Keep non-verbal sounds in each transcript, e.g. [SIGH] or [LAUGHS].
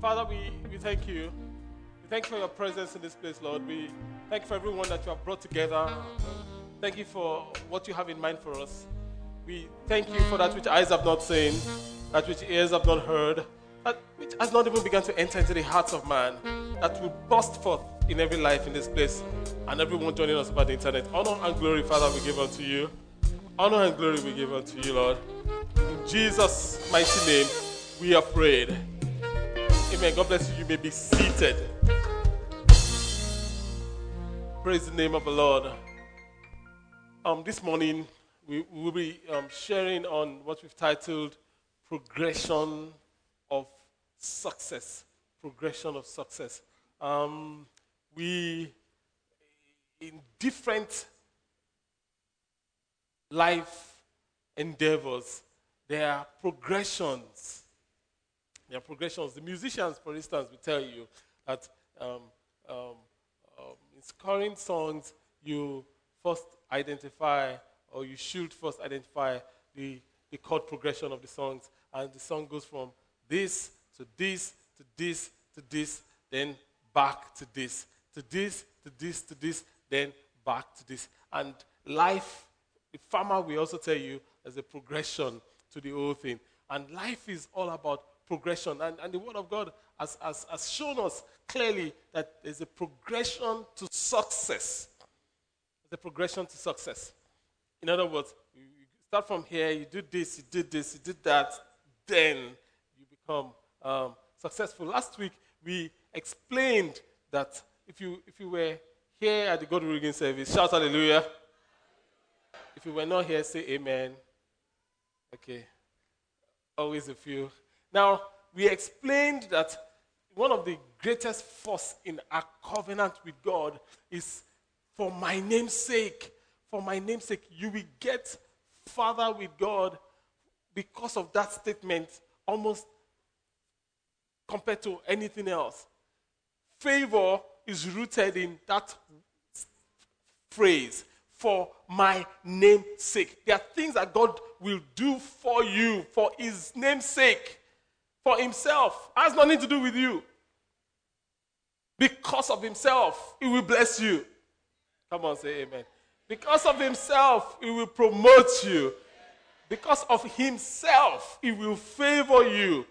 Father, we, we thank you. We thank you for your presence in this place, Lord. We thank you for everyone that you have brought together. Thank you for what you have in mind for us. We thank you for that which eyes have not seen, that which ears have not heard, that which has not even begun to enter into the hearts of man, that will burst forth in every life in this place and everyone joining us by the internet. Honor and glory, Father, we give unto you. Honor and glory we give unto you, Lord. In Jesus' mighty name, we are prayed. Amen. God bless you. You may be seated. Praise the name of the Lord. Um, this morning, we will be um, sharing on what we've titled Progression of Success. Progression of Success. Um, we, in different life endeavors, there are progressions. There progressions. The musicians, for instance, will tell you that um, um, um, in scoring songs, you first identify, or you should first identify the, the chord progression of the songs, and the song goes from this to this to this to this, then back to this, to this, to this, to this, then back to this. And life, the farmer will also tell you there's a progression to the whole thing. And life is all about progression. And, and the Word of God has, has, has shown us clearly that there's a progression to success. There's a progression to success. In other words, you start from here, you do this, you did this, you did that, then you become um, successful. Last week, we explained that if you, if you were here at the God Rigging service, shout hallelujah. If you were not here, say amen. Okay. Always a few. Now, we explained that one of the greatest force in our covenant with God is for my name's sake. For my name's sake, you will get further with God because of that statement almost compared to anything else. Favor is rooted in that phrase for my name's sake. There are things that God will do for you for his name's sake, for himself. Has nothing to do with you. Because of himself, he will bless you. Come on, say amen. Because of himself, he will promote you. Because of himself, he will favor you.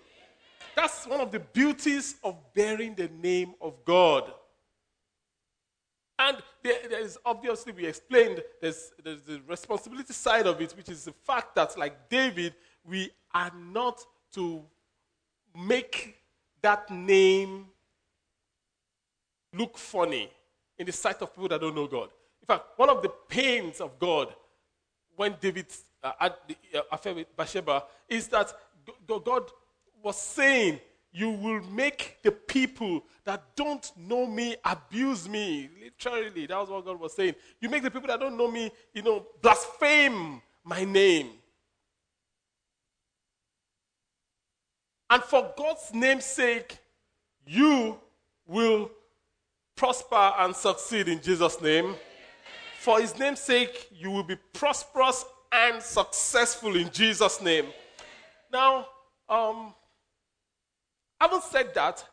That's one of the beauties of bearing the name of God. And there, there is obviously, we explained, there's, there's the responsibility side of it, which is the fact that, like David, we are not to make that name look funny in the sight of people that don't know God. In fact, one of the pains of God when David uh, had the uh, affair with Bathsheba is that God was saying, You will make the people that don't know me abuse me. Literally, that was what God was saying. You make the people that don't know me, you know, blaspheme my name. And for God's name's sake, you will prosper and succeed in Jesus' name. For his name's sake, you will be prosperous and successful in Jesus' name. Now, um, Having said that,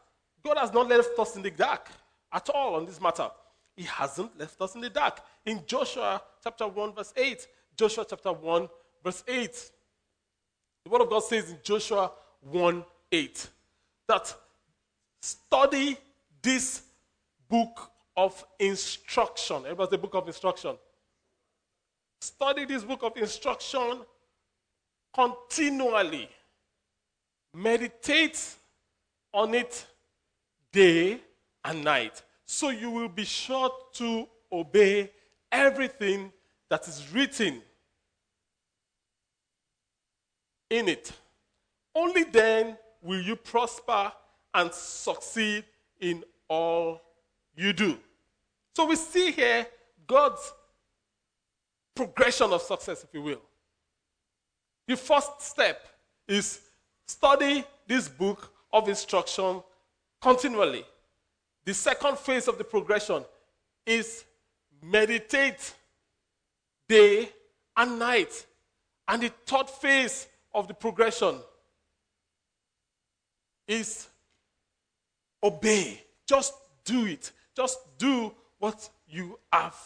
God has not left us in the dark at all on this matter. He hasn't left us in the dark. In Joshua chapter 1, verse 8, Joshua chapter 1, verse 8, the word of God says in Joshua 1 8 that study this book of instruction. Everybody's the book of instruction. Study this book of instruction continually. Meditate on it day and night. So you will be sure to obey everything that is written in it. Only then will you prosper and succeed in all you do. So we see here God's progression of success, if you will. The first step is study this book of instruction continually. The second phase of the progression is meditate day and night. And the third phase of the progression is obey. Just do it. Just do what you have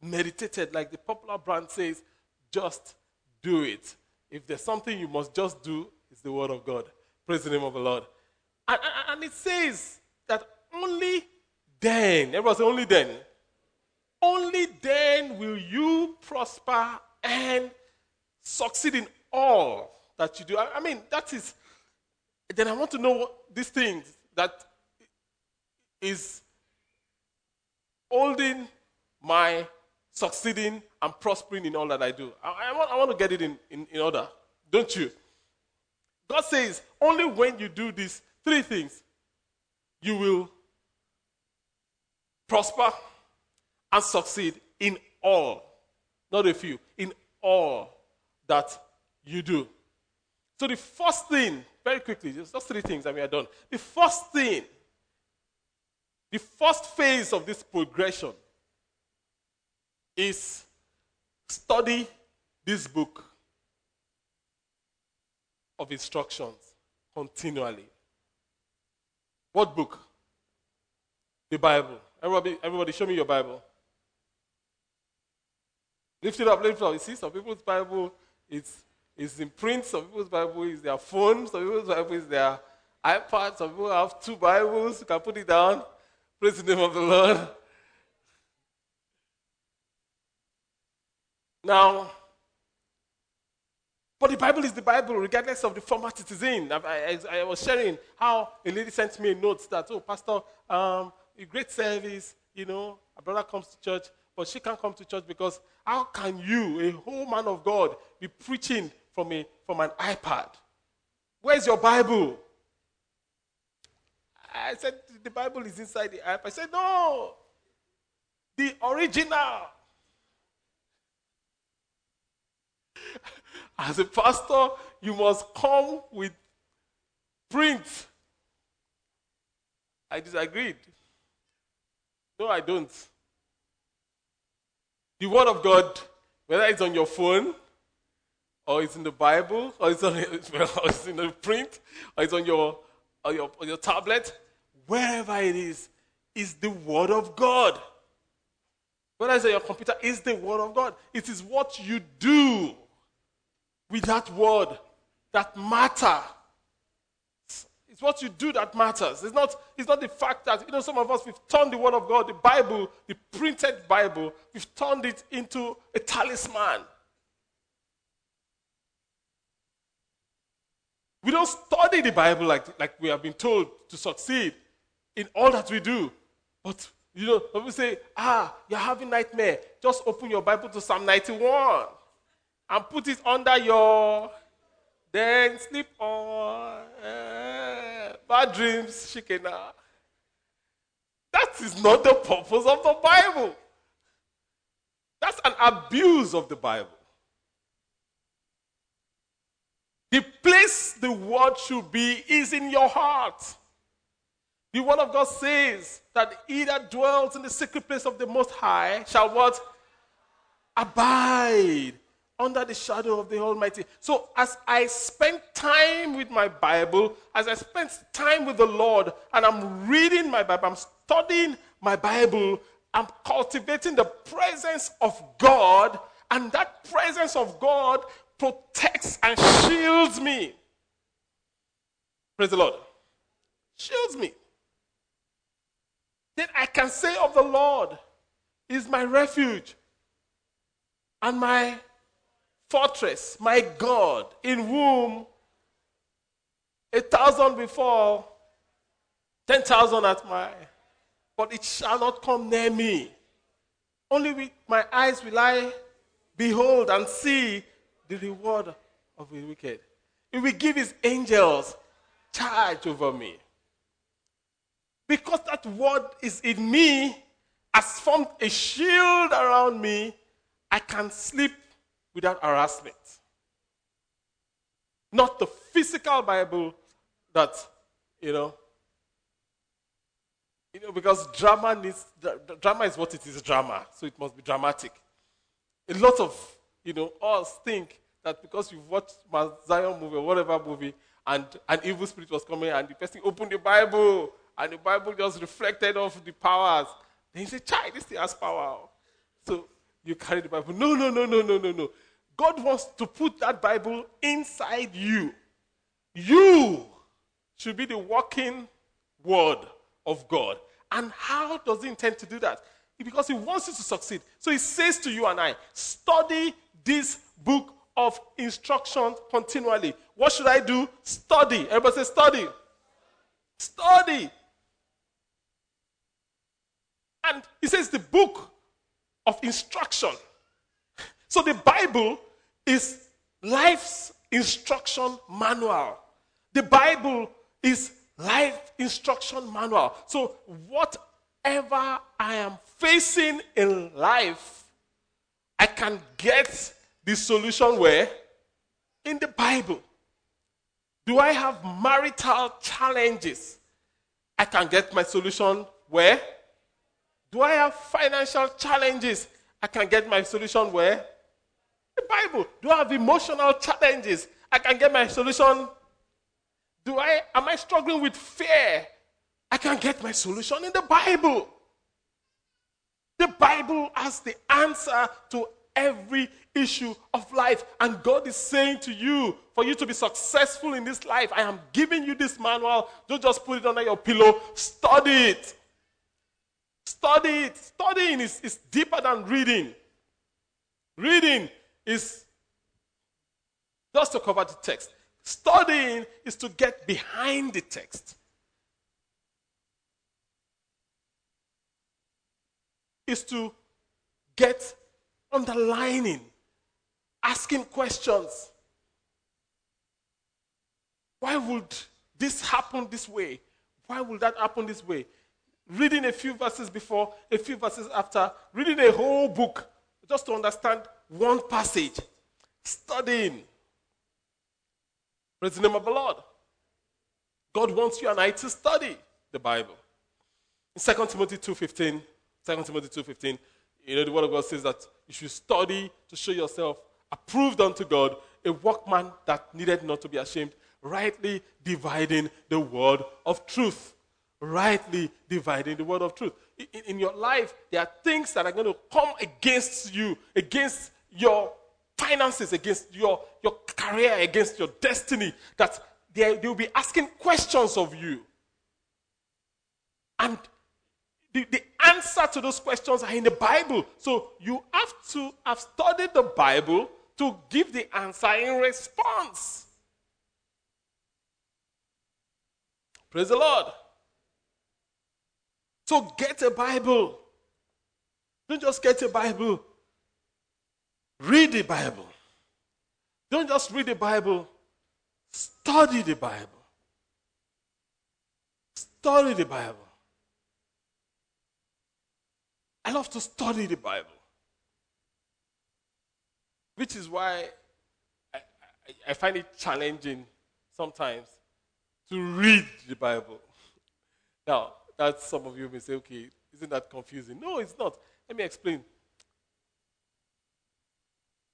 meditated. Like the popular brand says, just do it. If there's something you must just do, it's the word of God. Praise the name of the Lord. And, and it says that only then, everyone say only then, only then will you prosper and succeed in all that you do. I, I mean, that is, then I want to know these things that is holding my succeeding and prospering in all that I do. I, I, want, I want to get it in, in, in order, don't you? God says, only when you do these three things, you will prosper and succeed in all, not a few, in all that you do. So, the first thing, very quickly, just, three things and we are done. The first thing, the first phase of this progression is study this book of instructions continually. What book? The Bible. Everybody, everybody show me your Bible. Lift it up, lift it up. You see, some people's Bible is, is in print, some people's Bible is their phone, some people's Bible is their iPad, some people have two Bibles. You can put it down. Praise the name of the Lord. Now, but the Bible is the Bible, regardless of the format it is in. I, I, I was sharing how a lady sent me a note that, oh, Pastor, um, a great service, you know, a brother comes to church, but she can't come to church because how can you, a whole man of God, be preaching from, a, from an iPad? Where's your Bible? I said, the Bible is inside the iPad. I said, no, the original. [LAUGHS] As a pastor, you must come with print. I disagreed. No, I don't. The Word of God, whether it's on your phone, or it's in the Bible, or it's, on, or [LAUGHS] it's in the print, or it's on your, on your, on your tablet, wherever it is, is the Word of God. Whether it's on your computer, is the Word of God. It is what you do with that Word that matter. It's what you do that matters. It's not, it's not the fact that, you know, some of us, we've turned the Word of God, the Bible, the printed Bible, we've turned it into a talisman. We don't study the Bible like, like we have been told to succeed in all that we do. But, you know, people say, ah, you're having nightmare. Just open your Bible to Psalm 91 and put it under your, then sleep on. Uh, bad dreams, shikena. That is not the purpose of the Bible. That's an abuse of the Bible. The place the word should be is in your heart. The word of God says that he that dwells in the secret place of the Most High shall what? Abide under the shadow of the Almighty. So, as I spend time with my Bible, as I spend time with the Lord, and I'm reading my Bible, I'm studying my Bible, I'm cultivating the presence of God, and that presence of God protects and shields me. Praise the Lord. Shields me. Then I can say of the Lord, is my refuge and my fortress, my God, in whom a thousand before, ten thousand at my, but it shall not come near me. Only with my eyes will I behold and see the reward of the wicked. He will give his angels charge over me. Because that word is in me, has formed a shield around me, I can sleep without harassment. Not the physical Bible that, you know, you know, because drama needs drama is what it is drama, so it must be dramatic. A lot of you know us think that because you've watched Mount Zion movie or whatever movie, and an evil spirit was coming, and the person opened the Bible and the Bible just reflected off the powers. Then you say, Child, this thing has power. So you carry the Bible. No, no, no, no, no, no, no. God wants to put that Bible inside you. You should be the walking word of God. And how does he intend to do that? Because he wants you to succeed. So he says to you and I, study this book of instruction continually. What should I do? Study. Everybody say study. Study. And he says the book of instruction. So the Bible is life's instruction manual. The Bible is life instruction manual. So whatever I am facing in life, I can get the solution where? In the Bible. Do I have marital challenges? I can get my solution where? Do I have financial challenges? I can get my solution where? The Bible. Do I have emotional challenges? I can get my solution. Do I am I struggling with fear? I can get my solution in the Bible. The Bible has the answer to every issue of life. And God is saying to you, for you to be successful in this life, I am giving you this manual. Don't just put it under your pillow. Study it. Study it. Studying is, is deeper than reading. Reading is just to cover the text. Studying is to get behind the text. Is to get underlining, asking questions. Why would this happen this way? Why would that happen this way? Reading a few verses before, a few verses after, reading a whole book just to understand one passage, studying. Praise the name of the Lord. God wants you and I to study the Bible. In 2 Timothy 2.15, 2 Timothy 2.15, you know, the Word of God says that you should study to show yourself approved unto God, a workman that needed not to be ashamed, rightly dividing the word of truth. Rightly dividing the word of truth. In, in, your life, there are things that are going to come against you, against your finances, against your, your career, against your destiny, that they, they will be asking questions of you. And the, the answer to those questions are in the Bible. So you have to have studied the Bible to give the answer in response. Praise the Lord. So get a Bible. Don't just get a Bible. Read the Bible. Don't just read the Bible. Study the Bible. Study the Bible. I love to study the Bible. Which is why I, I, I find it challenging sometimes to read the Bible. Now, that some of you may say, okay, isn't that confusing? No, it's not. Let me explain.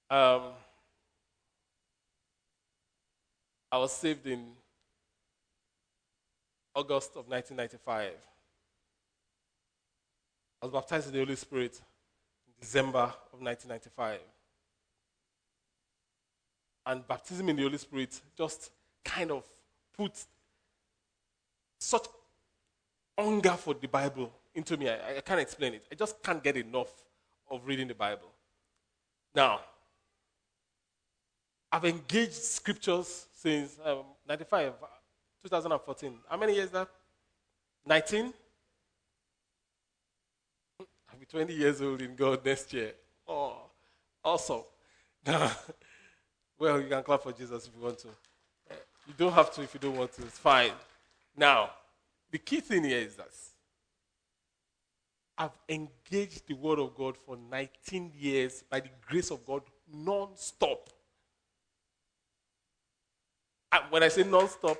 Um, I was saved in August of 1995. Was baptized in the Holy Spirit in December of 1995. And baptism in the Holy Spirit just kind of put such hunger for the Bible into me. I, I can't explain it. I just can't get enough of reading the Bible. Now, I've engaged scriptures since um, 95, 2014. How many years that? 19? I'll be 20 years old in God next year. Oh, awesome. [LAUGHS] Well, you can clap for Jesus if you want to. You don't have to if you don't want to. It's fine. Now, the key thing here is this. I've engaged the Word of God for 19 years by the grace of God non stop. When I say non stop,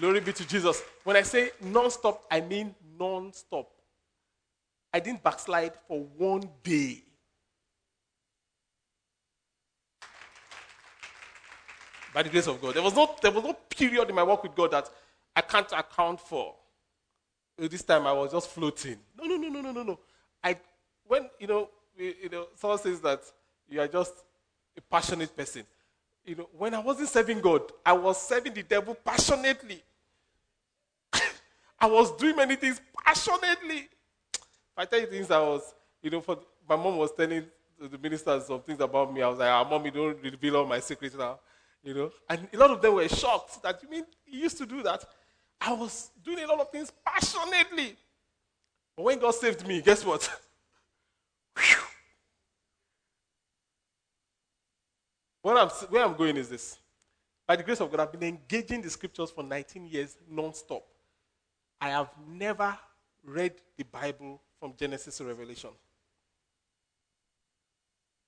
glory be to Jesus. When I say non stop, I mean non stop. I didn't backslide for one day. By the grace of God. There was no, there was no period in my walk with God that I can't account for. Oh, this time I was just floating. No, no, no, no, no, no, no. I when you know, you know, someone says that you are just a passionate person. You know, when I wasn't serving God, I was serving the devil passionately. I was doing many things passionately. I tell you things I was, you know, for my mom was telling the ministers some things about me. I was like, ah, mommy, don't reveal all my secrets now. You know? And a lot of them were shocked that you mean he used to do that. I was doing a lot of things passionately. But when God saved me, guess what? [LAUGHS] where I'm, where I'm going is this. By the grace of God, I've been engaging the scriptures for 19 years non-stop. I have never read the Bible from Genesis to Revelation.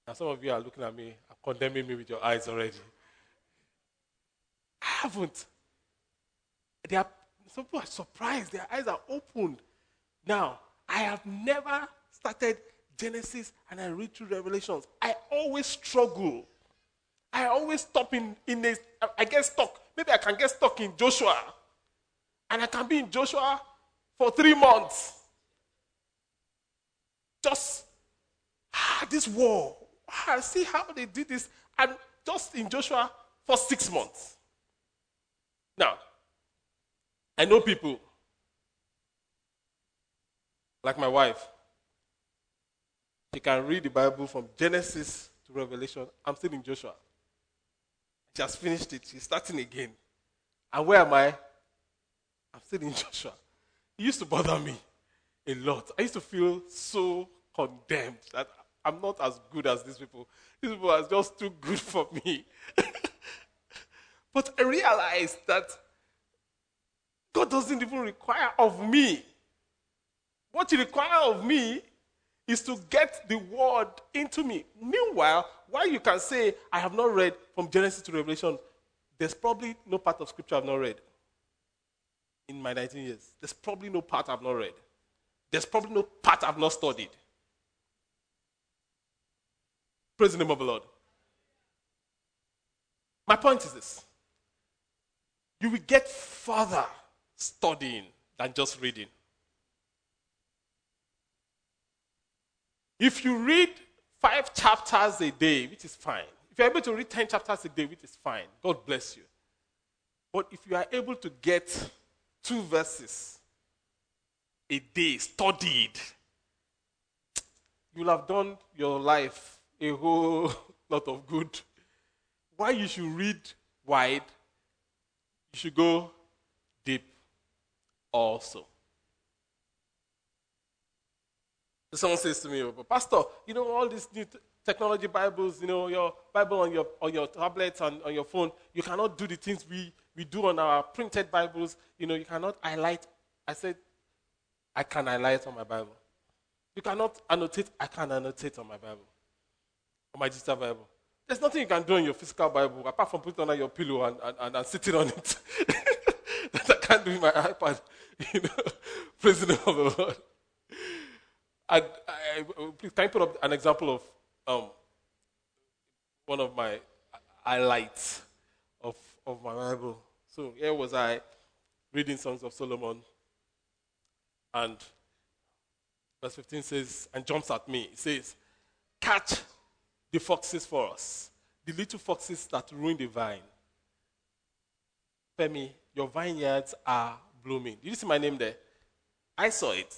Now, some of you are looking at me condemning me with your eyes already. I haven't. They are, some people are surprised. Their eyes are opened. Now, I have never started Genesis and I read through Revelations. I always struggle. I always stop in, in a, I get stuck. Maybe I can get stuck in Joshua. And I can be in Joshua for three months. Just, ah, this war. Ah, see how they did this. I'm just in Joshua for six months. Now, I know people like my wife. She can read the Bible from Genesis to Revelation. I'm still in Joshua. Has finished it. She's starting again. And where am I? I'm still in Joshua. It used to bother me a lot. I used to feel so condemned that I'm not as good as these people. These people are just too good for me. [LAUGHS] but I realized that God doesn't even require of me. What He requires of me is to get the word into me. Meanwhile, while you can say, I have not read from Genesis to Revelation, there's probably no part of scripture I've not read in my 19 years. There's probably no part I've not read. There's probably no part I've not studied. Praise the name of the Lord. My point is this you will get further studying than just reading. If you read five chapters a day, which is fine, if you're able to read 10 chapters a day, which is fine, God bless you. But if you are able to get two verses a day studied, you'll have done your life a whole [LAUGHS] lot of good. Why you should read wide, you should go deep also. Someone says to me, oh, Pastor, you know, all these new technology Bibles, you know, your Bible on your, on your tablet and on your phone, you cannot do the things we, we do on our printed Bibles. You know, you cannot highlight. I said, I can highlight on my Bible. You cannot annotate. I can annotate on my Bible, on my digital Bible. There's nothing you can do on your physical Bible apart from putting it on your pillow and, and, and, and sitting on it. [LAUGHS] that I can't do in my iPad. [LAUGHS] You know, name of the Lord. And I, please, can you put up an example of um, one of my highlights of, of my Bible? So here was I reading Songs of Solomon, and verse 15 says, and jumps at me. It says, Catch the foxes for us, the little foxes that ruin the vine. Femi, your vineyards are blooming. Did you see my name there? I saw it.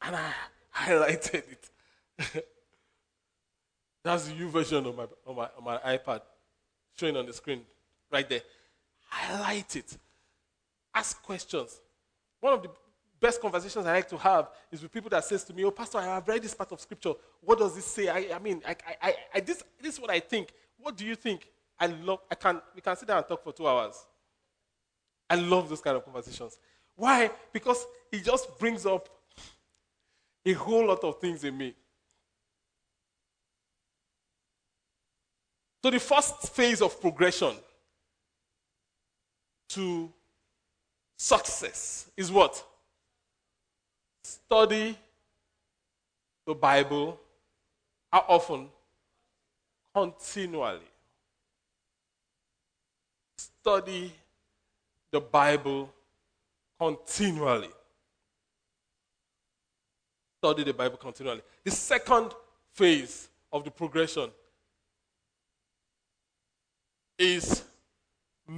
And I [LAUGHS] highlighted it. [LAUGHS] That's the YouVersion of my, of my, of my iPad showing on the screen right there. Highlight it. Ask questions. One of the best conversations I like to have is with people that says to me, "Oh, Pastor, I have read this part of Scripture. What does this say? I, I mean, I, I, I, this, this is what I think. What do you think? I love. I can. We can sit down and talk for two hours. I love those kind of conversations. Why? Because it just brings up a whole lot of things in me. So the first phase of progression to success is what? Study the Bible. How often? Continually. study the Bible continually. Study the Bible continually. The second phase of the progression is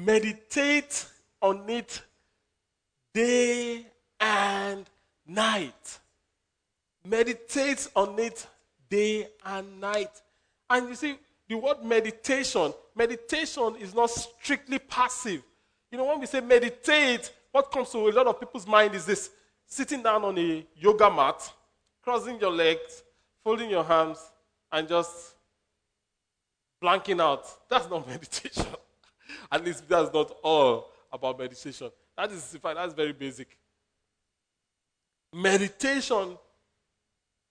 meditate on it day and night. Meditate on it day and night. And you see, the word meditation, meditation is not strictly passive. You know, when we say meditate, what comes to a lot of people's mind is this sitting down on a yoga mat, crossing your legs, folding your hands, and just blanking out. That's not [LAUGHS] meditation. At least that's not all about meditation. That is fine. that's very basic. Meditation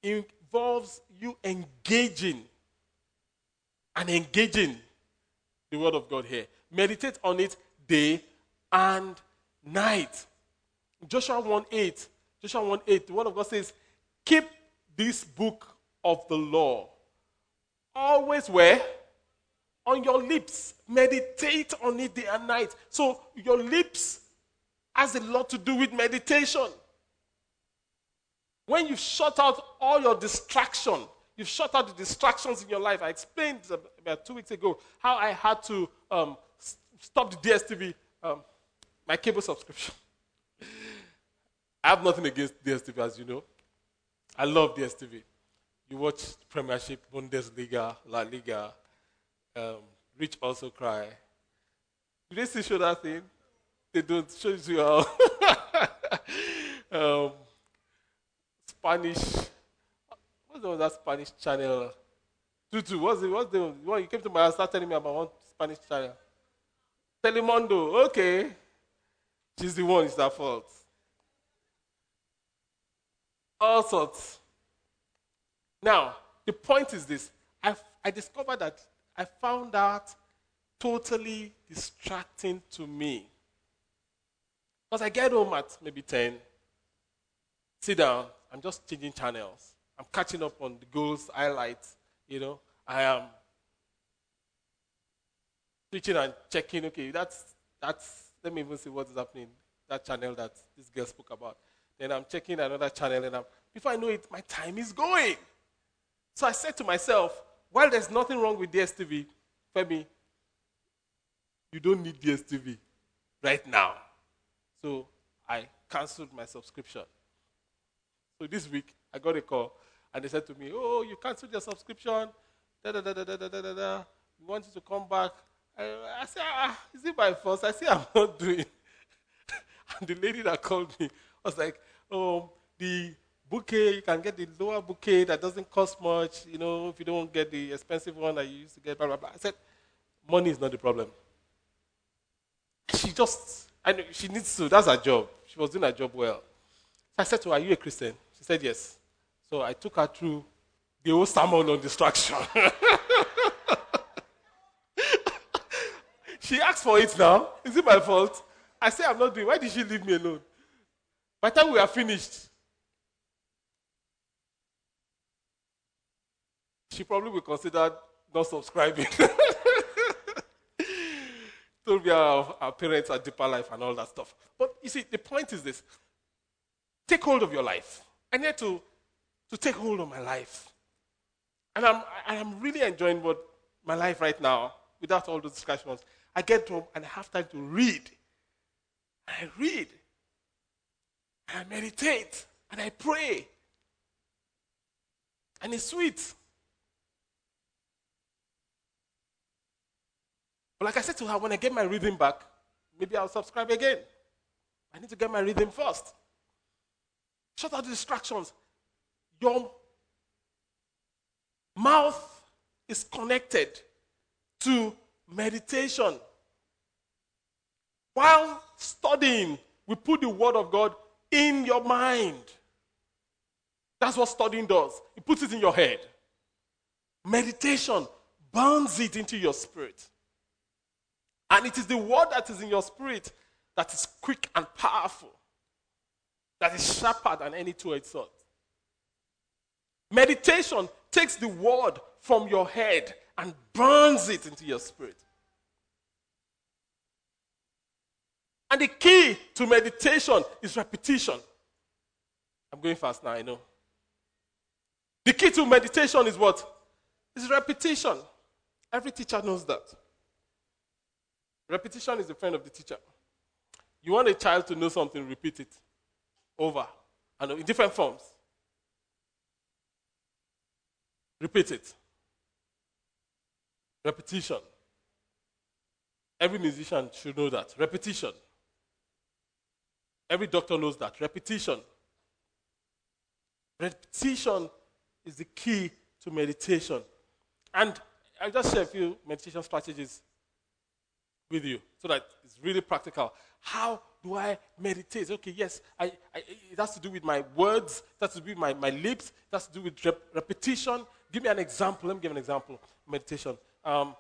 involves you engaging and engaging the word of God here. Meditate on it day and night. Joshua 1 8. Joshua 1 8. The word of God says, Keep this book of the law always where? On your lips. Meditate on it day and night. So your lips has a lot to do with meditation. When you shut out all your distraction, you've shut out the distractions in your life. I explained about two weeks ago how I had to um, stop the DSTV, um, my cable subscription. [LAUGHS] I have nothing against DSTV, as you know. I love DSTV. You watch Premiership, Bundesliga, La Liga, um, Rich Also Cry. Do they still show that thing? They don't show you all. [LAUGHS] um, Spanish. What's the that Spanish channel? Tutu, what's the what's the one you came to my house start telling me about one Spanish channel? Telemundo, okay. She's the one, it's her fault. All sorts. Now, the point is this I've, I discovered that I found that totally distracting to me. Because I get home at maybe 10, sit down, I'm just changing channels. I'm catching up on the goals, highlights, you know. I am switching and checking, okay, that's, that's, let me even see what is happening, that channel that this girl spoke about. Then I'm checking another channel, and I'm, before I know it, my time is going. So I said to myself, while there's nothing wrong with DSTV, Femi, you don't need DSTV right now. So I canceled my subscription. So this week, I got a call and they said to me, Oh, you canceled your subscription. Da, da, da, da, da, da, da, da. We want you to come back. I, I said, ah, Is it by force? I said, I'm not doing. [LAUGHS] and the lady that called me was like, Oh, the bouquet, you can get the lower bouquet that doesn't cost much, you know, if you don't get the expensive one that you used to get, blah, blah, blah. I said, Money is not the problem. She just, I know, she needs to, that's her job. She was doing her job well. I said to her, Are you a Christian? She said, Yes. So I took her through the whole sermon on distraction. [LAUGHS] she asked for it now. Is it my fault? I said, I'm not doing Why did she leave me alone? By the time we are finished, she probably will consider not subscribing. [LAUGHS] Told me our, our parents are deeper life and all that stuff. But you see, the point is this take hold of your life. I need to, to take hold of my life. And I'm, I'm really enjoying what my life right now without all those discussions. I get home and I have time to read. And I read. And I meditate. And I pray. And it's sweet. But like I said to her, when I get my rhythm back, maybe I'll subscribe again. I need to get my rhythm first. Shut out the distractions. Your mouth is connected to meditation. While studying, we put the Word of God in your mind. That's what studying does. It puts it in your head. Meditation burns it into your spirit. And it is the word that is in your spirit that is quick and powerful, that is sharper than any two-edged sword. Meditation takes the word from your head and burns it into your spirit. And the key to meditation is repetition. I'm going fast now, I know. The key to meditation is what? Is repetition. Every teacher knows that. Repetition is the friend of the teacher. You want a child to know something, repeat it over and in different forms. Repeat it. Repetition. Every musician should know that. Repetition. Every doctor knows that. Repetition. Repetition is the key to meditation. And I'll just share a few meditation strategies with you so that it's really practical. How do I meditate? Okay, yes, I, I, it has to do with my words, it has to do with my, my lips, it has to do with rep- repetition. Give me an example. Let me give an example. Meditation. Um,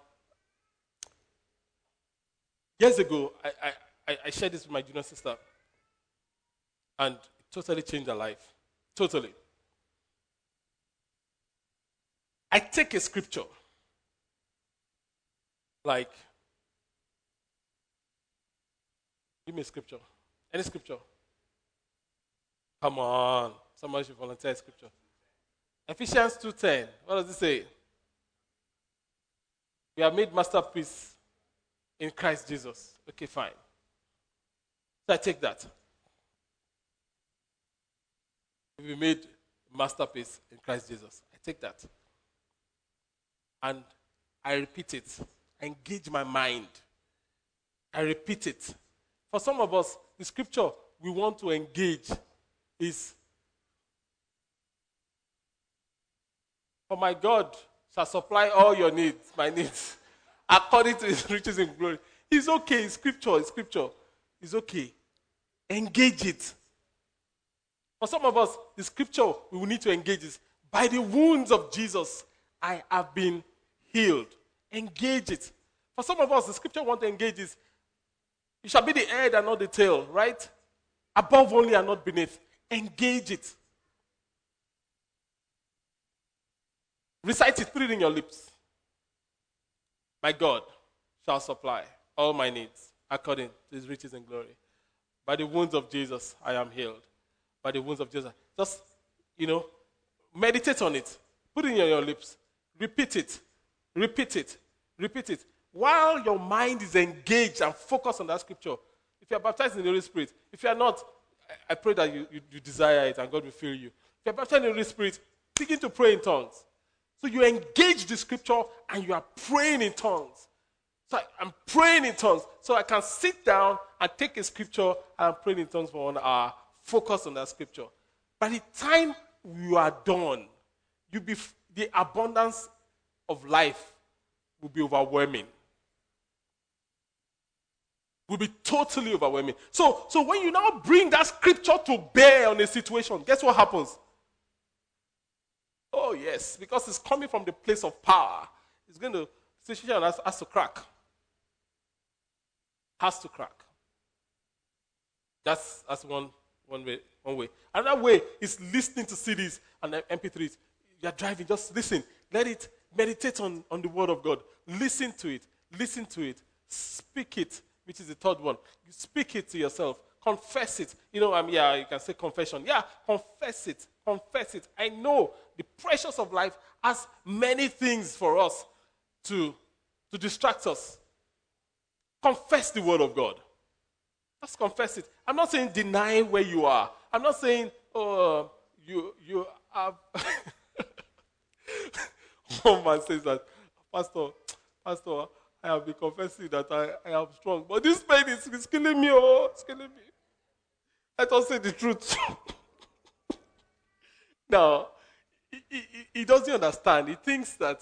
years ago, I, I, I shared this with my junior sister, and it totally changed her life. Totally. I take a scripture, like Give me a scripture. Any scripture. Come on. Somebody should volunteer scripture. Ephesians 2.10. What does it say? We are made masterpiece in Christ Jesus. Okay, fine. So I take that. We made masterpiece in Christ Jesus. I take that. And I repeat it. I engage my mind. I repeat it. For some of us, the scripture we want to engage is For my God shall supply all your needs, my needs, [LAUGHS] according to his riches in glory. It's okay, it's scripture, it's scripture. It's okay. Engage it. For some of us, the scripture we will need to engage is by the wounds of Jesus, I have been healed. Engage it. For some of us, the scripture we want to engage is you shall be the head and not the tail, right? Above only and not beneath. Engage it. Recite it, put it in your lips. My God shall supply all my needs according to his riches and glory. By the wounds of Jesus, I am healed. By the wounds of Jesus. Just, you know, meditate on it. Put it in your lips. Repeat it. Repeat it. Repeat it while your mind is engaged and focused on that scripture, if you are baptized in the Holy Spirit, if you are not, I pray that you, you, you desire it and God will fill you. If you are baptized in the Holy Spirit, begin to pray in tongues. So you engage the scripture and you are praying in tongues. So I, am praying in tongues. So I can sit down and take a scripture and pray in tongues for one hour, focus on that scripture. By the time you are done, you be the abundance of life will be overwhelming will be totally overwhelming. So, so when you now bring that scripture to bear on a situation, guess what happens? Oh, yes, because it's coming from the place of power. It's going to, situation has, has to crack. Has to crack. That's, that's one, one, way, one way. Another way is listening to CDs and MP3s. You're driving, just listen. Let it meditate on, on the word of God. Listen to it. Listen to it. Speak it which is the third one. You speak it to yourself. Confess it. You know, um, yeah, you can say confession. Yeah, confess it. Confess it. I know the pressures of life has many things for us to, to distract us. Confess the word of God. Just confess it. I'm not saying deny where you are. I'm not saying, oh, you, you have. [LAUGHS] One man says that, Pastor, Pastor, I have been confessing that I, I am strong. But this pain is, is killing me. Oh, it's killing me. Let us say the truth. [LAUGHS] now, he, he, he, doesn't understand. He thinks that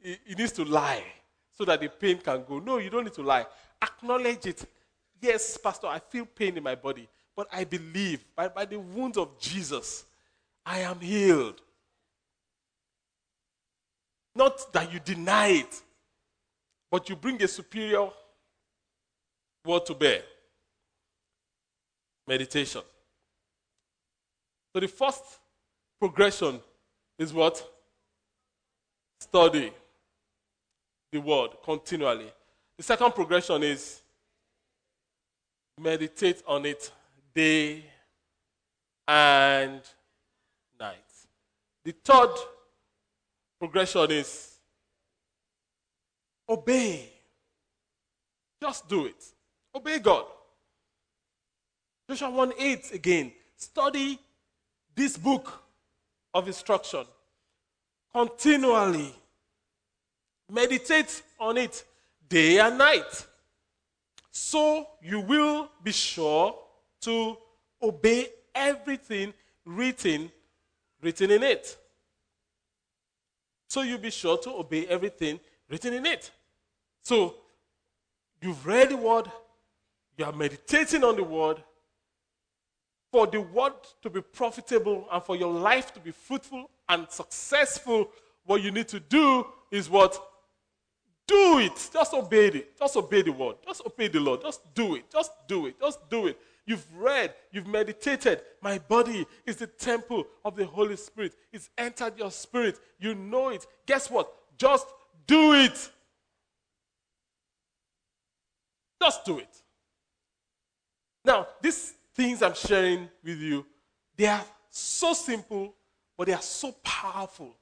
he, he needs to lie so that the pain can go. No, you don't need to lie. Acknowledge it. Yes, Pastor, I feel pain in my body, but I believe by, by the wounds of Jesus, I am healed. Not that you deny it, but you bring a superior word to bear meditation. So the first progression is what? Study the word continually. The second progression is meditate on it day and night. The third progression is obey. Just do it. Obey God. Joshua 1 8 again. Study this book of instruction continually. Meditate on it day and night. So you will be sure to obey everything written written in it. So you'll be sure to obey everything written in it. So you've read the word, you are meditating on the word. For the word to be profitable and for your life to be fruitful and successful, what you need to do is what? Do it. Just obey it. Just obey the word. Just obey the Lord. Just do it. Just do it. Just do it. You've read, you've meditated. My body is the temple of the Holy Spirit. It's entered your spirit. You know it. Guess what? Just do it. Just do it. Now, these things I'm sharing with you, they are so simple, but they are so powerful.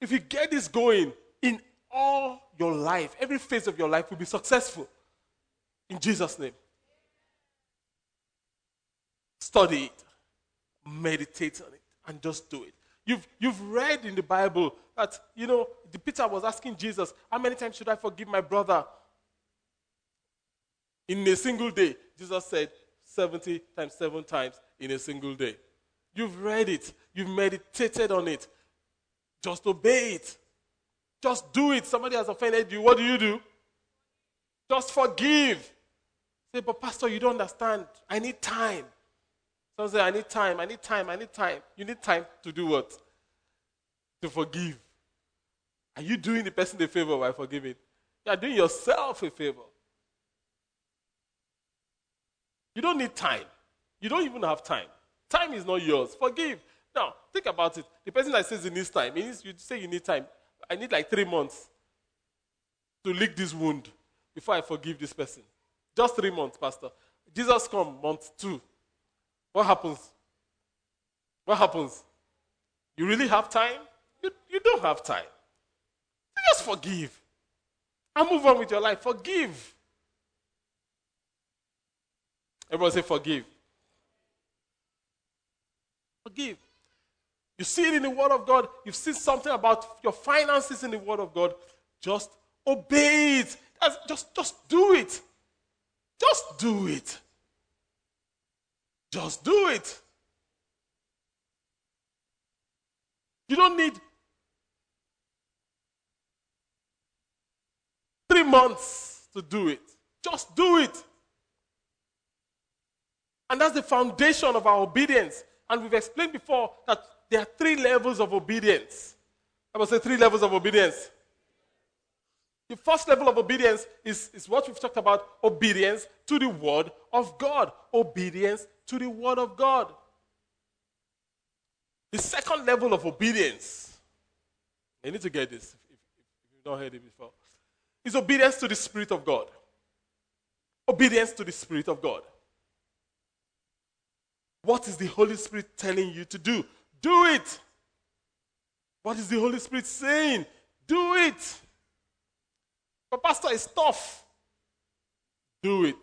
If you get this going in all your life, every phase of your life will be successful. In Jesus' name. Study it, meditate on it, and just do it. You've, you've read in the Bible that, you know, the Peter was asking Jesus, How many times should I forgive my brother? In a single day. Jesus said, 70 times, seven times in a single day. You've read it, you've meditated on it. Just obey it. Just do it. Somebody has offended you. What do you do? Just forgive. Say, but Pastor, you don't understand. I need time. Some say, I need time, I need time, I need time. You need time to do what? To forgive. Are you doing the person a favor by forgiving? You are doing yourself a favor. You don't need time. You don't even have time. Time is not yours. Forgive. Now, think about it. The person that says he needs time, means you say you need time. I need like three months to lick this wound before I forgive this person. Just three months, Pastor. Jesus come month two. What happens? What happens? You really have time? You, you don't have time. just forgive. And move on with your life. Forgive. Everyone say forgive. Forgive. You see it in the Word of God. You've seen something about your finances in the Word of God. Just obey it. Just, just do it. Just do it. Just do it. You don't need three months to do it. Just do it. And that's the foundation of our obedience. And we've explained before that there are three levels of obedience. I would say three levels of obedience. The first level of obedience is, is what we've talked about obedience to the word of God. Obedience to the word of God. The second level of obedience, you need to get this if, if, if you've not heard it before, is obedience to the Spirit of God. Obedience to the Spirit of God. What is the Holy Spirit telling you to do? Do it. What is the Holy Spirit saying? Do it. But, Pastor, it's tough. Do it.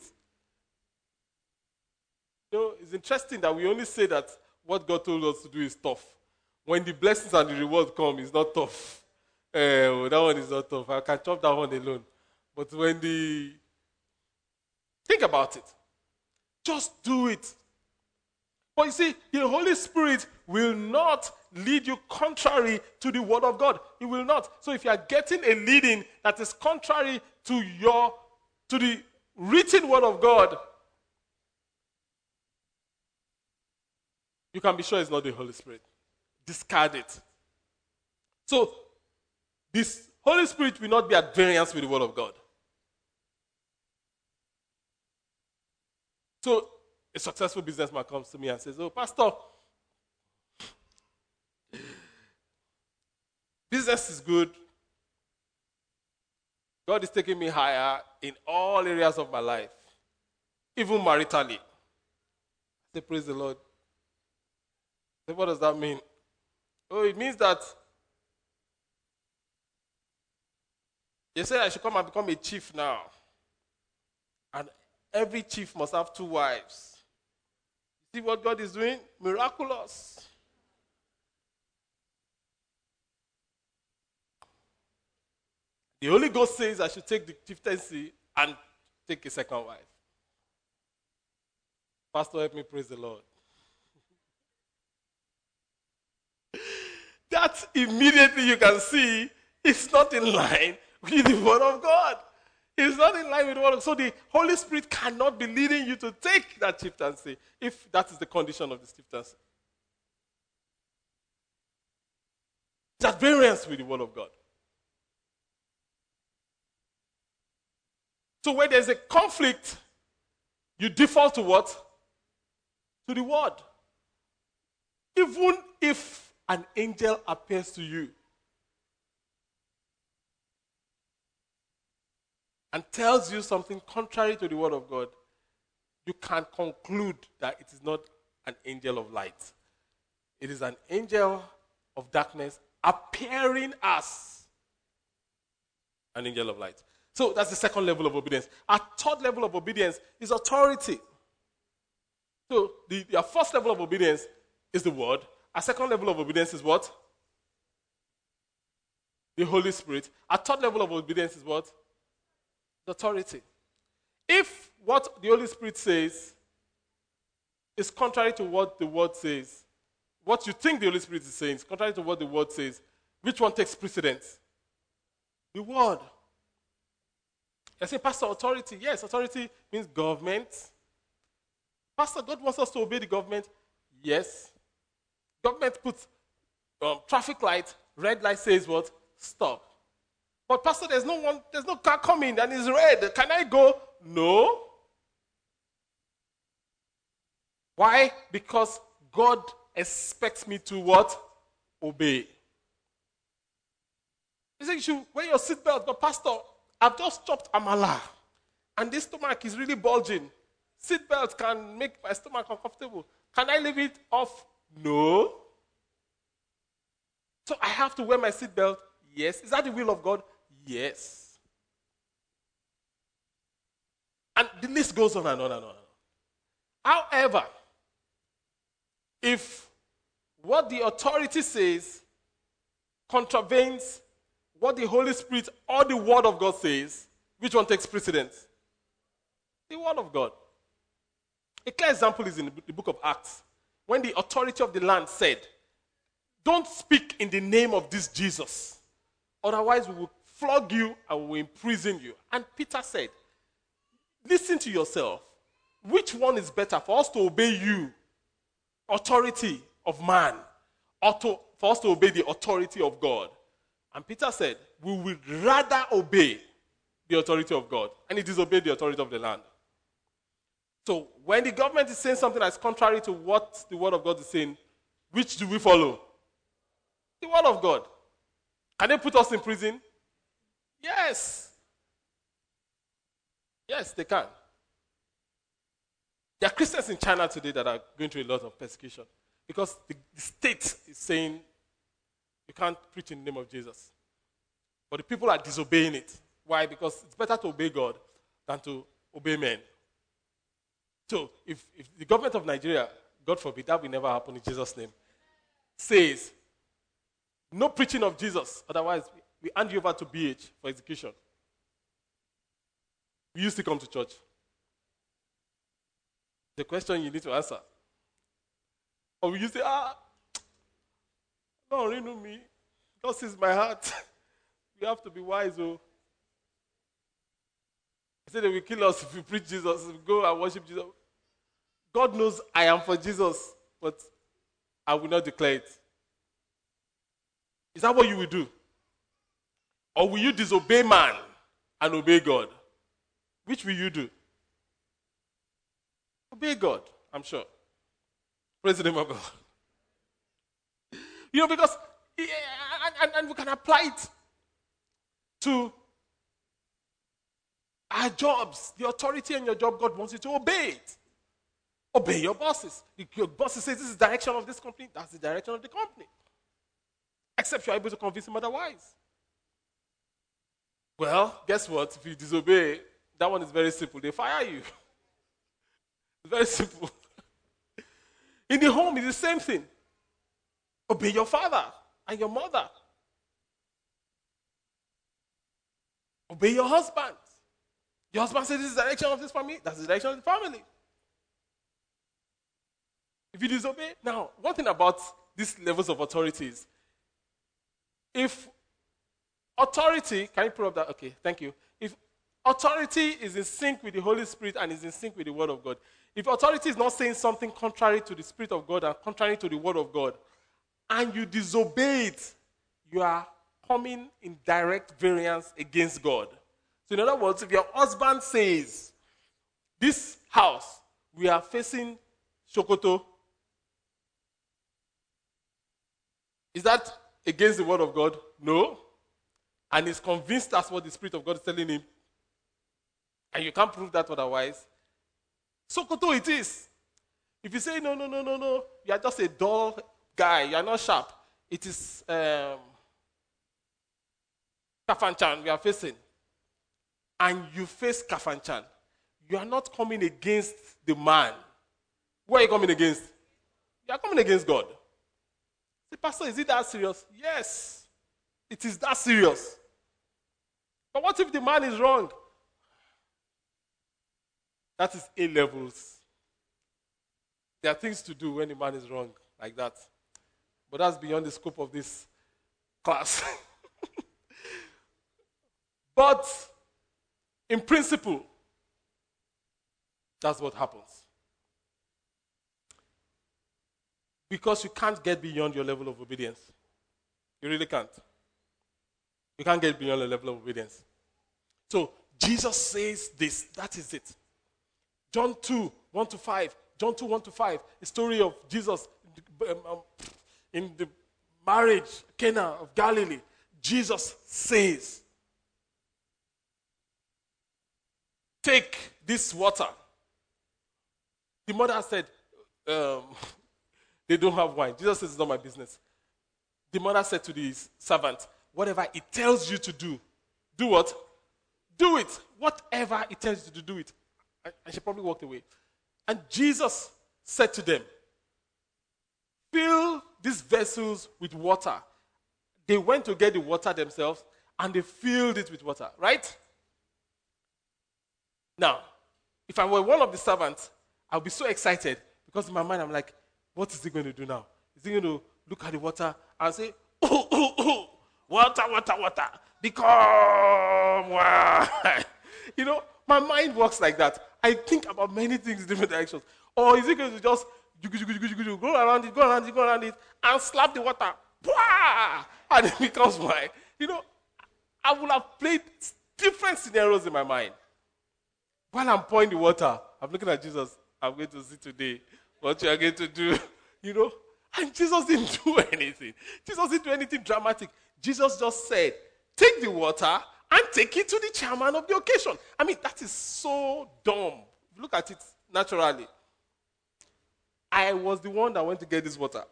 You know, it's interesting that we only say that what God told us to do is tough. When the blessings and the reward come, it's not tough. Uh, [LAUGHS] that one is not tough. I can chop that one alone. But when the. Think about it. Just do it. But you see, the Holy Spirit will not lead you contrary to the Word of God. He will not. So if you are getting a leading that is contrary to your to the written Word of God, you can be sure it's not the Holy Spirit. Discard it. So this Holy Spirit will not be at variance with the Word of God. So a successful businessman comes to me and says, Oh, Pastor, business is good. God is taking me higher in all areas of my life. even maritally. Say, praise the Lord. Say, what does that mean? Oh, it means that they say I should come and become a chief now. And every chief must have two wives. See what God is doing? Miraculous. The Holy Ghost says I should take the chieftaincy and take a second wife. Pastor, help me praise the Lord. [LAUGHS] that immediately you can see it's not in line with the Word of God. It's not in line with the Word. So the Holy Spirit cannot be leading you to take that chieftaincy if that is the condition of the chieftaincy. It's at variance with the Word of God. So where there's a conflict, you default to what? To the word. Even if an angel appears to you and tells you something contrary to the word of God, you can conclude that it is not an angel of light. It is an angel of darkness appearing as an angel of light. So that's the second level of obedience. Our third level of obedience is authority. So the, our first level of obedience is the word. Our second level of obedience is what? The Holy Spirit. Our third level of obedience is what? The authority. If what the Holy Spirit says is contrary to what the word says, what you think the Holy Spirit is saying is contrary to what the word says, which one takes precedence? The word. I say, Pastor, authority. Yes, authority means government. Pastor, God wants us to obey the government. Yes. Government puts um, traffic light, red light says what? Stop. But Pastor, there's no one, there's no car coming and it's red. Can I go? No. Why? Because God expects me to what? Obey. He said you should wear your seatbelt, but Pastor, I've just chopped amala, and this stomach is really bulging. Seatbelt can make my stomach uncomfortable. Can I leave it off? No. So I have to wear my seatbelt? Yes. Is that the will of God? Yes. And the list goes on and on and on. However, if what the authority says contravenes what the Holy Spirit or the Word of God says, which one takes precedence? The Word of God. A clear example is in the book of Acts, when the authority of the land said, Don't speak in the name of this Jesus, otherwise, we will flog you we will imprison you. And Peter said, Listen to yourself. Which one is better for us to obey you, authority of man, or to, for us to obey the authority of God? And Peter said, We would rather obey the authority of God and it disobey the authority of the land. So when the government is saying something that's contrary to what the word of God is saying, which do we follow? The word of God. Can they put us in prison? Yes. Yes, they can. There are Christians in China today that are going through a lot of persecution because the, state is saying you can't preach in the name of Jesus. But the people are disobeying it. Why? Because it's better to obey God than to obey men. So if, if the government of Nigeria, God forbid, that will never happen in Jesus' name, says, no preaching of Jesus, otherwise we hand you over to BH for execution. We used to come to church. The question you need to answer. Or used to say, ah, don't renew me. God sees my heart. [LAUGHS] we have to be wise, oh. He said they will kill us if we preach Jesus, if we go and worship Jesus. God knows I am for Jesus, but I will not declare it. Is that what you will do? Or will you disobey man and obey God? Which will you do? Obey God, I'm sure. Praise the name of God. You know, because, and, and we can apply it to Our jobs, the authority in your job, God wants you to obey it. Obey your bosses. Your boss says this is the direction of this company, that's the direction of the company. Except you're able to convince him otherwise. Well, guess what? If you disobey, that one is very simple. They fire you. it's [LAUGHS] very simple. [LAUGHS] In the home, it's the same thing. Obey your father and your mother. Obey your husband. Your husband says this is the direction of this family, that's the direction of the family. If you disobey, now, one thing about these levels of authorities, if authority, can you put up that? Okay, thank you. If authority is in sync with the Holy Spirit and is in sync with the Word of God, if authority is not saying something contrary to the Spirit of God and contrary to the Word of God, and you disobey it, you are coming in direct variance against God. So, in other words, if your husband says, This house, we are facing Sokoto, is that against the word of God? No. And he's convinced that's what the Spirit of God is telling him. And you can't prove that otherwise. Sokoto it is. If you say, no, no, no, no, no, you are just a dull guy, you are not sharp. It is um, Kafanchan we are facing. And you face Kafanchan. You are not coming against the man. Who are you coming against? You are coming against God. The Pastor, is it that serious? Yes, it is that serious. But what if the man is wrong? That is A levels. There are things to do when the man is wrong, like that. But that's beyond the scope of this class. [LAUGHS] but in principle, that's what happens. Because you can't get beyond your level of obedience. You really can't. You can't get beyond the level of obedience. So Jesus says this. That is it. John 2, 1 to 5. John 2, 1 to 5. A story of Jesus um, um, in the marriage, Cana of Galilee. Jesus says, Take this water. The mother said, um, [LAUGHS] They don't have wine. Jesus says, It's not my business. The mother said to the servant, Whatever it tells you to do, do what? Do it. Whatever it tells you to do, do it. And she probably walked away. And Jesus said to them, Fill these vessels with water. They went to get the water themselves and they filled it with water, right? Now, if I were one of the servants, I'll be so excited because in my mind I'm like, what is he going to do now? Is he going to look at the water and say, oh, oh, oh, water, water, water, become wine? [LAUGHS] you know, my mind works like that. I think about many things in different directions. Or is he going to just go around it, go around it, go around it, and slap the water, and it [LAUGHS] becomes wine? You know, I would have played different scenarios in my mind. While I'm pouring the water, I'm looking at Jesus. I'm going to see today what you are going to do. [LAUGHS] You know? And Jesus didn't do anything. Jesus didn't do anything dramatic. Jesus just said, Take the water and take it to the chairman of the occasion. I mean, that is so dumb. Look at it naturally. I was the one that went to get this water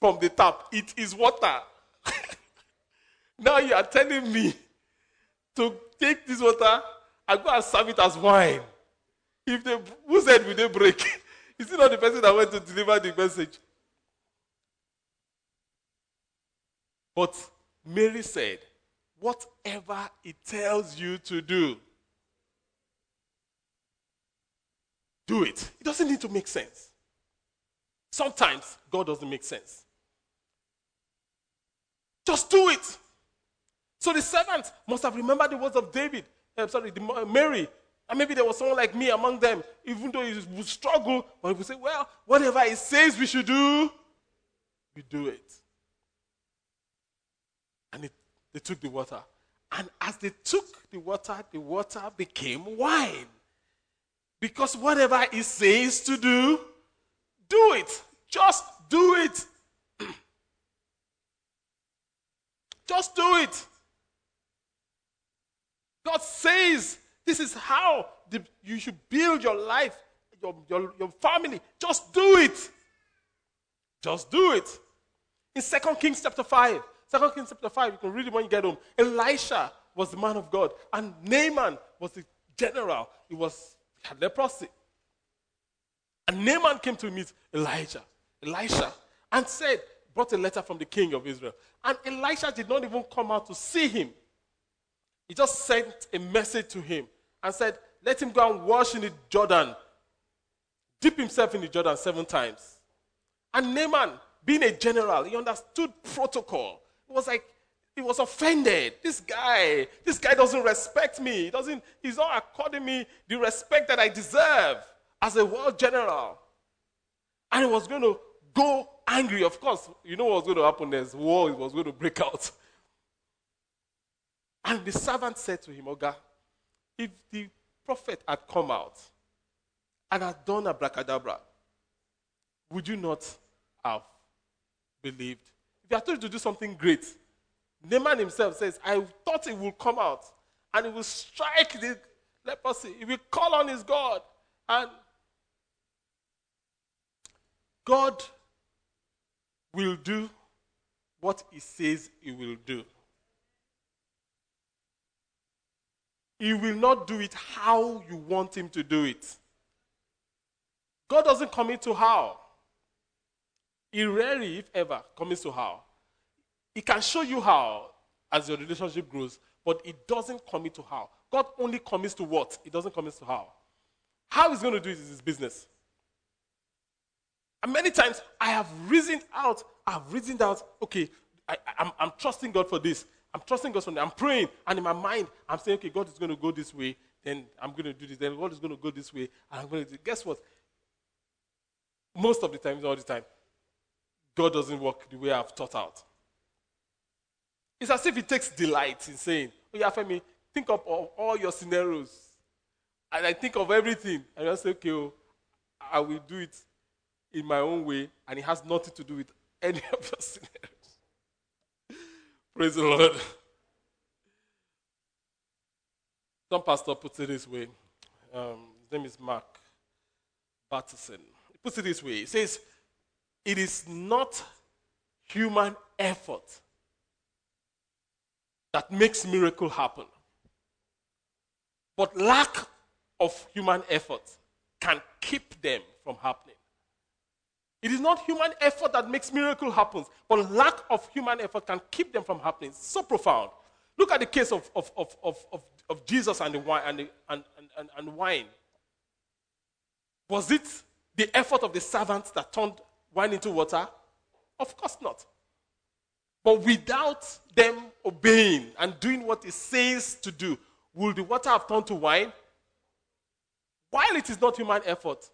from the tap. It is water. [LAUGHS] now you are telling me to take this water and go and serve it as wine. If they, who said will they break? [LAUGHS] Is it not the person that went to deliver the message? But Mary said, whatever it tells you to do, do it. It doesn't need to make sense. Sometimes God doesn't make sense. Just do it. So the servant must have remembered the words of David, uh, sorry, the, uh, Mary. And maybe there was someone like me among them, even though he would struggle, but he would say, well, whatever it says we should do, we do it. And it, they took the water. And as they took the water, the water became wine. Because whatever it says to do, do it. Just do it. [CLEARS THROAT] Just do it. God says this is how the, you should build your life, your, your, your family. Just do it. Just do it. In 2 Kings chapter 5, 2 Kings chapter 5, you can read it when you get home. Elisha was the man of God, and Naaman was the general. He was he had leprosy. And Naaman came to meet Elijah, Elisha, and said, brought a letter from the king of Israel. And Elisha did not even come out to see him. He just sent a message to him and said, Let him go and wash in the Jordan, dip himself in the Jordan seven times. And Naaman, being a general, he understood protocol. It was like he was offended. This guy, this guy doesn't respect me. He doesn't, he's not according me the respect that I deserve as a world general. And he was going to go angry. Of course, you know what was going to happen There's war was going to break out. And the servant said to him, Oga, if the prophet had come out and had done abracadabra, would you not have believed? He had told to do something great, Naaman himself says, I thought he would come out and he will strike the leprosy. He will call on his God. And God will do what he says he will do. He will not do it how you want him to do it. God doesn't commit to how. He rarely, if ever, commits to how. He can show you how as your relationship grows, but it doesn't commit to how. God only commits to what? He doesn't commit to how. How he's going to do it is his business. And many times I have reasoned out, I've reasoned out, okay, I, am I'm, I'm trusting God for this. I'm trusting God for that. I'm praying, and in my mind, I'm saying, okay, God is going to go this way, then I'm going to do this, then God is going to go this way, and I'm going to do Guess what? Most of the time, all the time, God doesn't work the way I've thought out. It's as if He takes delight in saying, oh, yeah, Femi, think of all your scenarios. And I think of everything, and I say, okay, oh, I will do it in my own way, and it has nothing to do with [LAUGHS] any of your scenarios. [LAUGHS] Praise the Lord. Some pastor puts it this way. Um, his name is Mark Batterson. He puts it this way. He says, It is not human effort that makes miracle happen. But lack of human effort can keep them from happening. It is not human effort that makes miracle happen, but lack of human effort can keep them from happening. So profound. Look at the case of, of, of, of, of, Jesus and the wine and, the, and, and, and wine. Was it the effort of the servants that turned wine into water? Of course not. But without them obeying and doing what it says to do, will the water have turned to wine? While it is not human effort,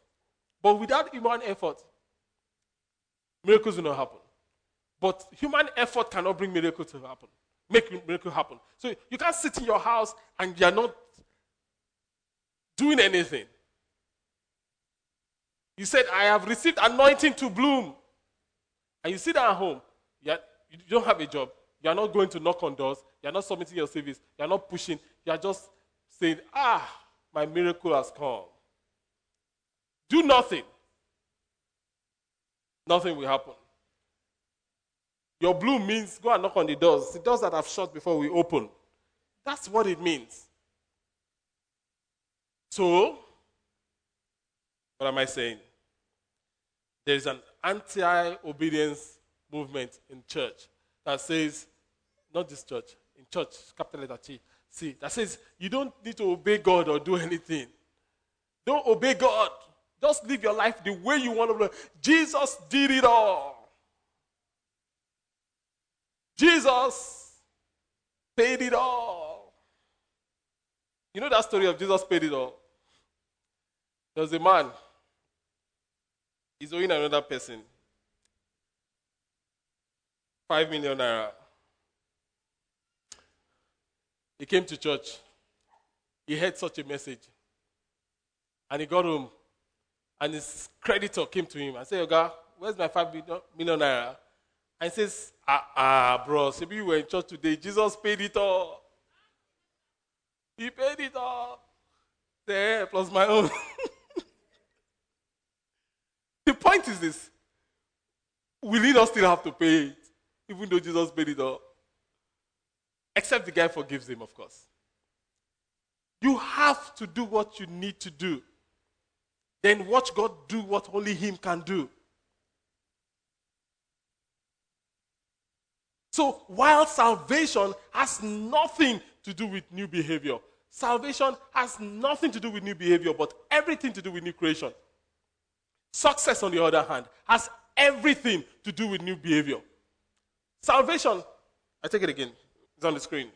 but without human effort, miracles will not happen. But human effort cannot bring miracles to happen, make miracle happen. So you can't sit in your house and you're not doing anything. You said, I have received anointing to bloom. And you sit at home, you don't have a job, you are not going to knock on doors, you are not submitting your service, you are not pushing, you are just saying, Ah, my miracle has come. Do nothing nothing will happen. Your bloom means go and knock on the doors. The doors that have shut before we open. That's what it means. So, what am I saying? There is an anti obedience movement in church that says, not this church, in church, capital letter T, see, that says you don't need to obey God or do [LAUGHS] anything. Don't obey God. Just live your life the way you want to live. Jesus did it all. Jesus paid it all. You know that story of Jesus paid it all? There was a man, he's owing another person five million naira. He came to church. He heard such a message. And he got home and his creditor came to him and said, Oga, where's my five million naira? And he says, Ah, ah, bro, maybe you were in church today. Jesus paid it all. He paid it all. There, plus my own. [LAUGHS] the point is this will he not still have to pay it, even though Jesus paid it all? Except the guy forgives him, of course. You have to do what you need to do. Then watch God do what only Him can do. So, while salvation has nothing to do with new behavior, salvation has nothing to do with new behavior, but everything to do with new creation. Success, on the other hand, has everything to do with new behavior. Salvation, I take it again, it's on the screen.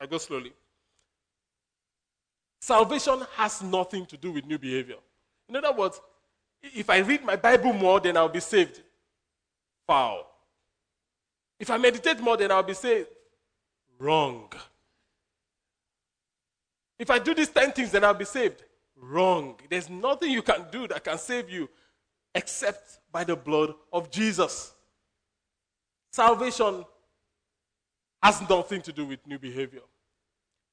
I go slowly. Salvation has nothing to do with new behavior. In other words, if I read my Bible more, then I'll be saved. Foul. If I meditate more, then I'll be saved. Wrong. If I do these 10 things, then I'll be saved. Wrong. There's nothing you can do that can save you except by the blood of Jesus. Salvation has nothing to do with new behavior,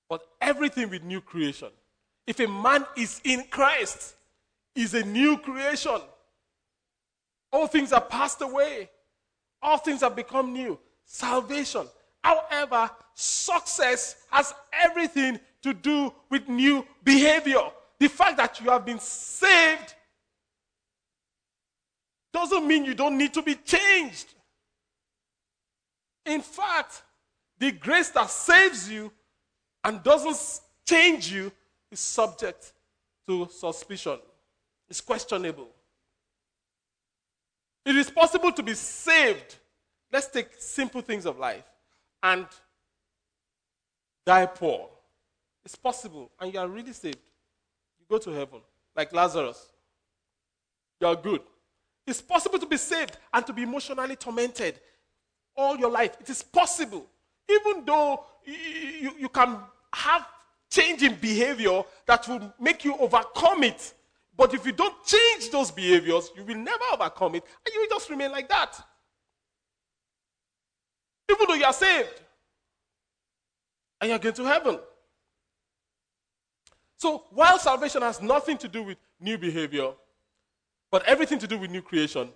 but everything with new creation. If a man is in Christ, is a new creation. All things are passed away. All things have become new. Salvation. However, success has everything to do with new behavior. The fact that you have been saved doesn't mean you don't need to be changed. In fact, the grace that saves you and doesn't change you is subject to suspicion. It's questionable. It is possible to be saved. Let's take simple things of life and die poor. It's possible, and you are really saved. You go to heaven, like Lazarus. You are good. It's possible to be saved and to be emotionally tormented all your life. It is possible. Even though you, you, you can have change in behavior that will make you overcome it. But if you don't change those behaviors, you will never overcome it, and you will just remain like that. Even though you are saved and you're going to heaven. So, while salvation has nothing to do with new behavior, but everything to do with new creation,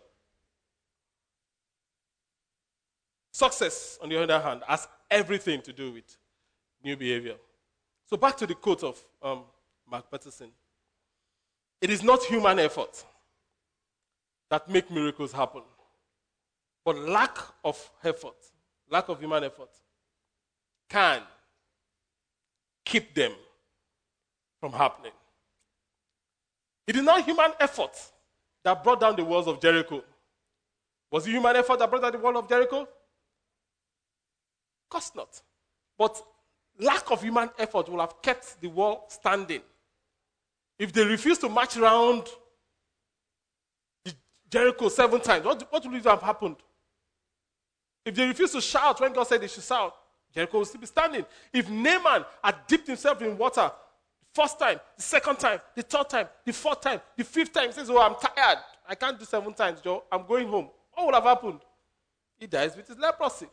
success, on the other hand, has everything to do with new behavior. So back to the quote of um, Mark Batterson. It is not human effort that make miracles happen, but lack of effort, lack of human effort, can keep them from happening. It is not human effort that brought down the walls of Jericho. Was it human effort that brought down the wall of Jericho? Of course not. But lack of human effort will have kept the wall standing. If they refuse to march around Jericho seven times, what, what would have happened? If they refuse to shout when God said they should shout, Jericho will still be standing. If Naaman had dipped himself in water first time, the second time, the third time, the fourth time, the fifth time, he says, Oh, I'm tired. I can't do seven times, Joe. I'm going home. What would have happened? He dies with his leprosy.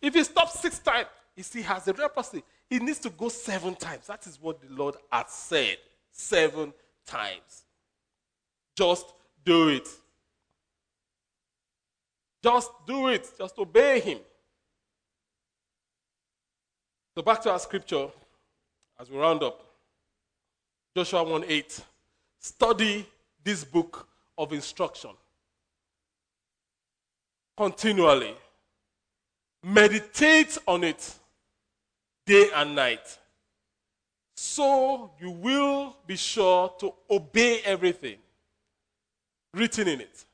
If he stops six times, he see, has the leprosy. He needs to go seven times. That is what the Lord has said. Seven times. Just do it. Just do it. Just obey Him. So back to our scripture as we round up. Joshua 1 8. Study this book of instruction continually. Meditate on it day and night. So you will be sure to obey everything written in it.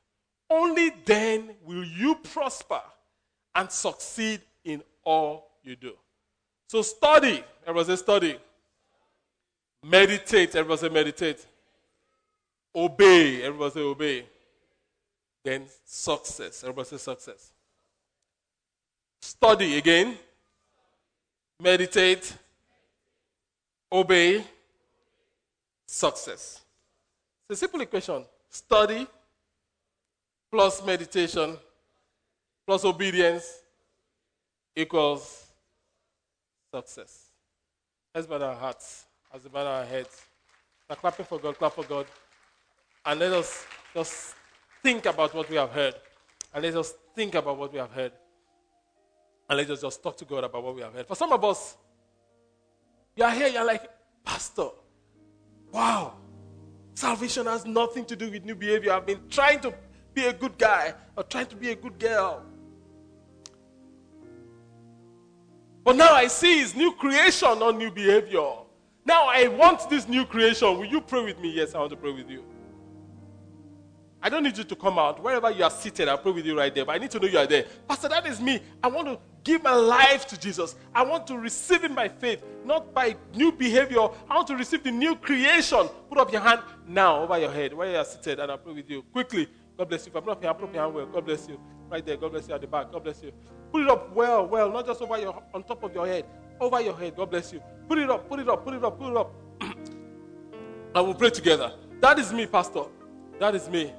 Only then will you prosper and succeed in all you do. So study. Everybody say study. Meditate. Everybody say meditate. Obey. Everybody say obey. Then success. Everybody say success. Study again meditate, obey, success. It's a simple equation study plus meditation plus obedience equals success. Let's bow our hearts as we bow our heads. Now, clapping for God, clap for God. And let us just think about what we have heard. And let us think about what we have heard. And let us just talk to God about what we have heard. For some of us, you are here, you're like, Pastor, wow, salvation has nothing to do with new behavior. I've been trying to be a good guy or trying to be a good girl. But now I see his new creation, not new behavior. Now I want this new creation. Will you pray with me? Yes, I want to pray with you. I don't need you to come out. Wherever you are seated, I'll pray with you right there. But I need to know you are there. Pastor, that is me. I want to give my life to Jesus. I want to receive Him by faith, not by new behavior. I want to receive the new creation. Put up your hand now over your head where you are seated, and I'll pray with you. Quickly. God bless you. I'm not here, I'll put up your hand well. God bless you. Right there. God bless you at the back. God bless you. Put it up well, well, not just over your on top of your head. Over your head. God bless you. Put it up, put it up, put it up, put it up. [CLEARS THROAT] and we'll pray together. That is me, Pastor. That is me.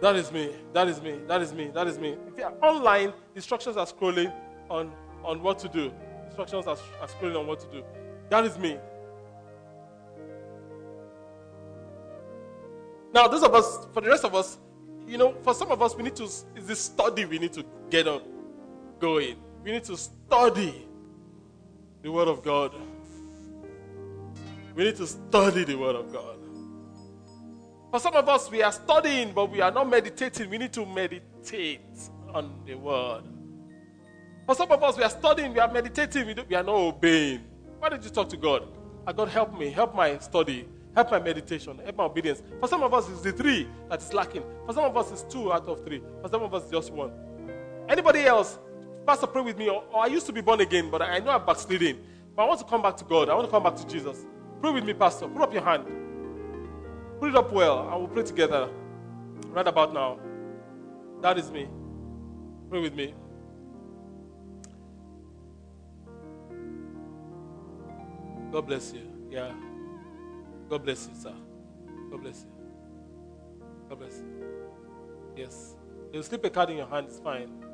That is me. That is me. That is me. That is me. If you're online, instructions are scrolling on, on what to do. Instructions are, are scrolling on what to do. That is me. Now, those of us, for the rest of us, you know, for some of us, we need to, is this study we need to get up going. We need to study the Word of God. We need to study the Word of God. For some of us, we are studying, but we are not meditating. We need to meditate on the Word. For some of us, we are studying, we are meditating, we, we are not obeying. Why don't you talk to God? Ah, God, help me, help my study, help my meditation, help my obedience. For some of us, it's the three that is lacking. For some of us, it's two out of three. For some of us, just one. Anybody else? Pastor, pray with me. Or, or, I used to be born again, but I know I'm backsliding. But I want to come back to God. I want to come back to Jesus. Pray with me, Pastor. Put up your hand. Put it up well, and we'll pray together. Right about now. That is me. Pray with me. God bless you. Yeah. God bless you, sir. God bless you. God bless you. Yes. You slip a card in your hand, it's fine.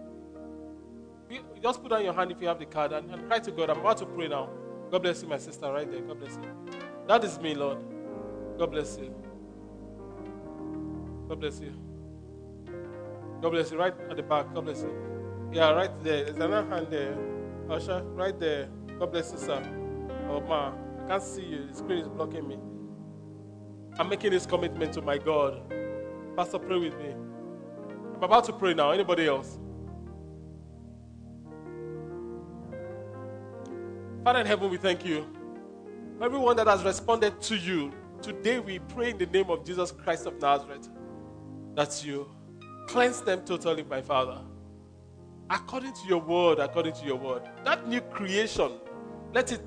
Just put down your hand if you have the card and, and cry to God. I'm about to pray now. God bless you, my sister, right there. God bless you. That is me, Lord. God bless you. God bless you. God bless you. Right at the back. God bless you. Yeah, right there. There's another hand there. Usher, right there. God bless you, sir. Oh, ma. I can't see you. The spirit is blocking me. I'm making this commitment to my God. Pastor, pray with me. I'm about to pray now. Anybody else? Father in heaven, we thank you. Everyone that has responded to you, today we pray in the name of Jesus Christ of Nazareth that you cleanse them totally, my Father. According to your word, according to your word. That new creation, let it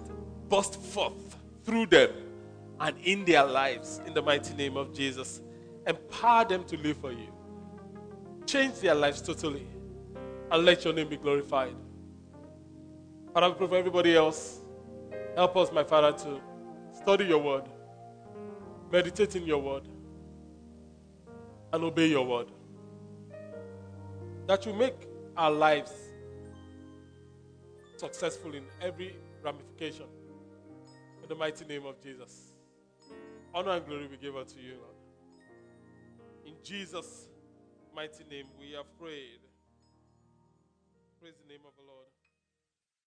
burst forth through them and in their lives in the mighty name of Jesus. Empower them to live for you. Change their lives totally and let your name be glorified. Father, we pray for everybody else. Help us, my Father, to study your word, meditate in your word and obey your word. That you make our lives successful in every ramification. In the mighty name of Jesus. Honor and glory we give unto you, Lord. In Jesus' mighty name we have prayed. Praise the name of.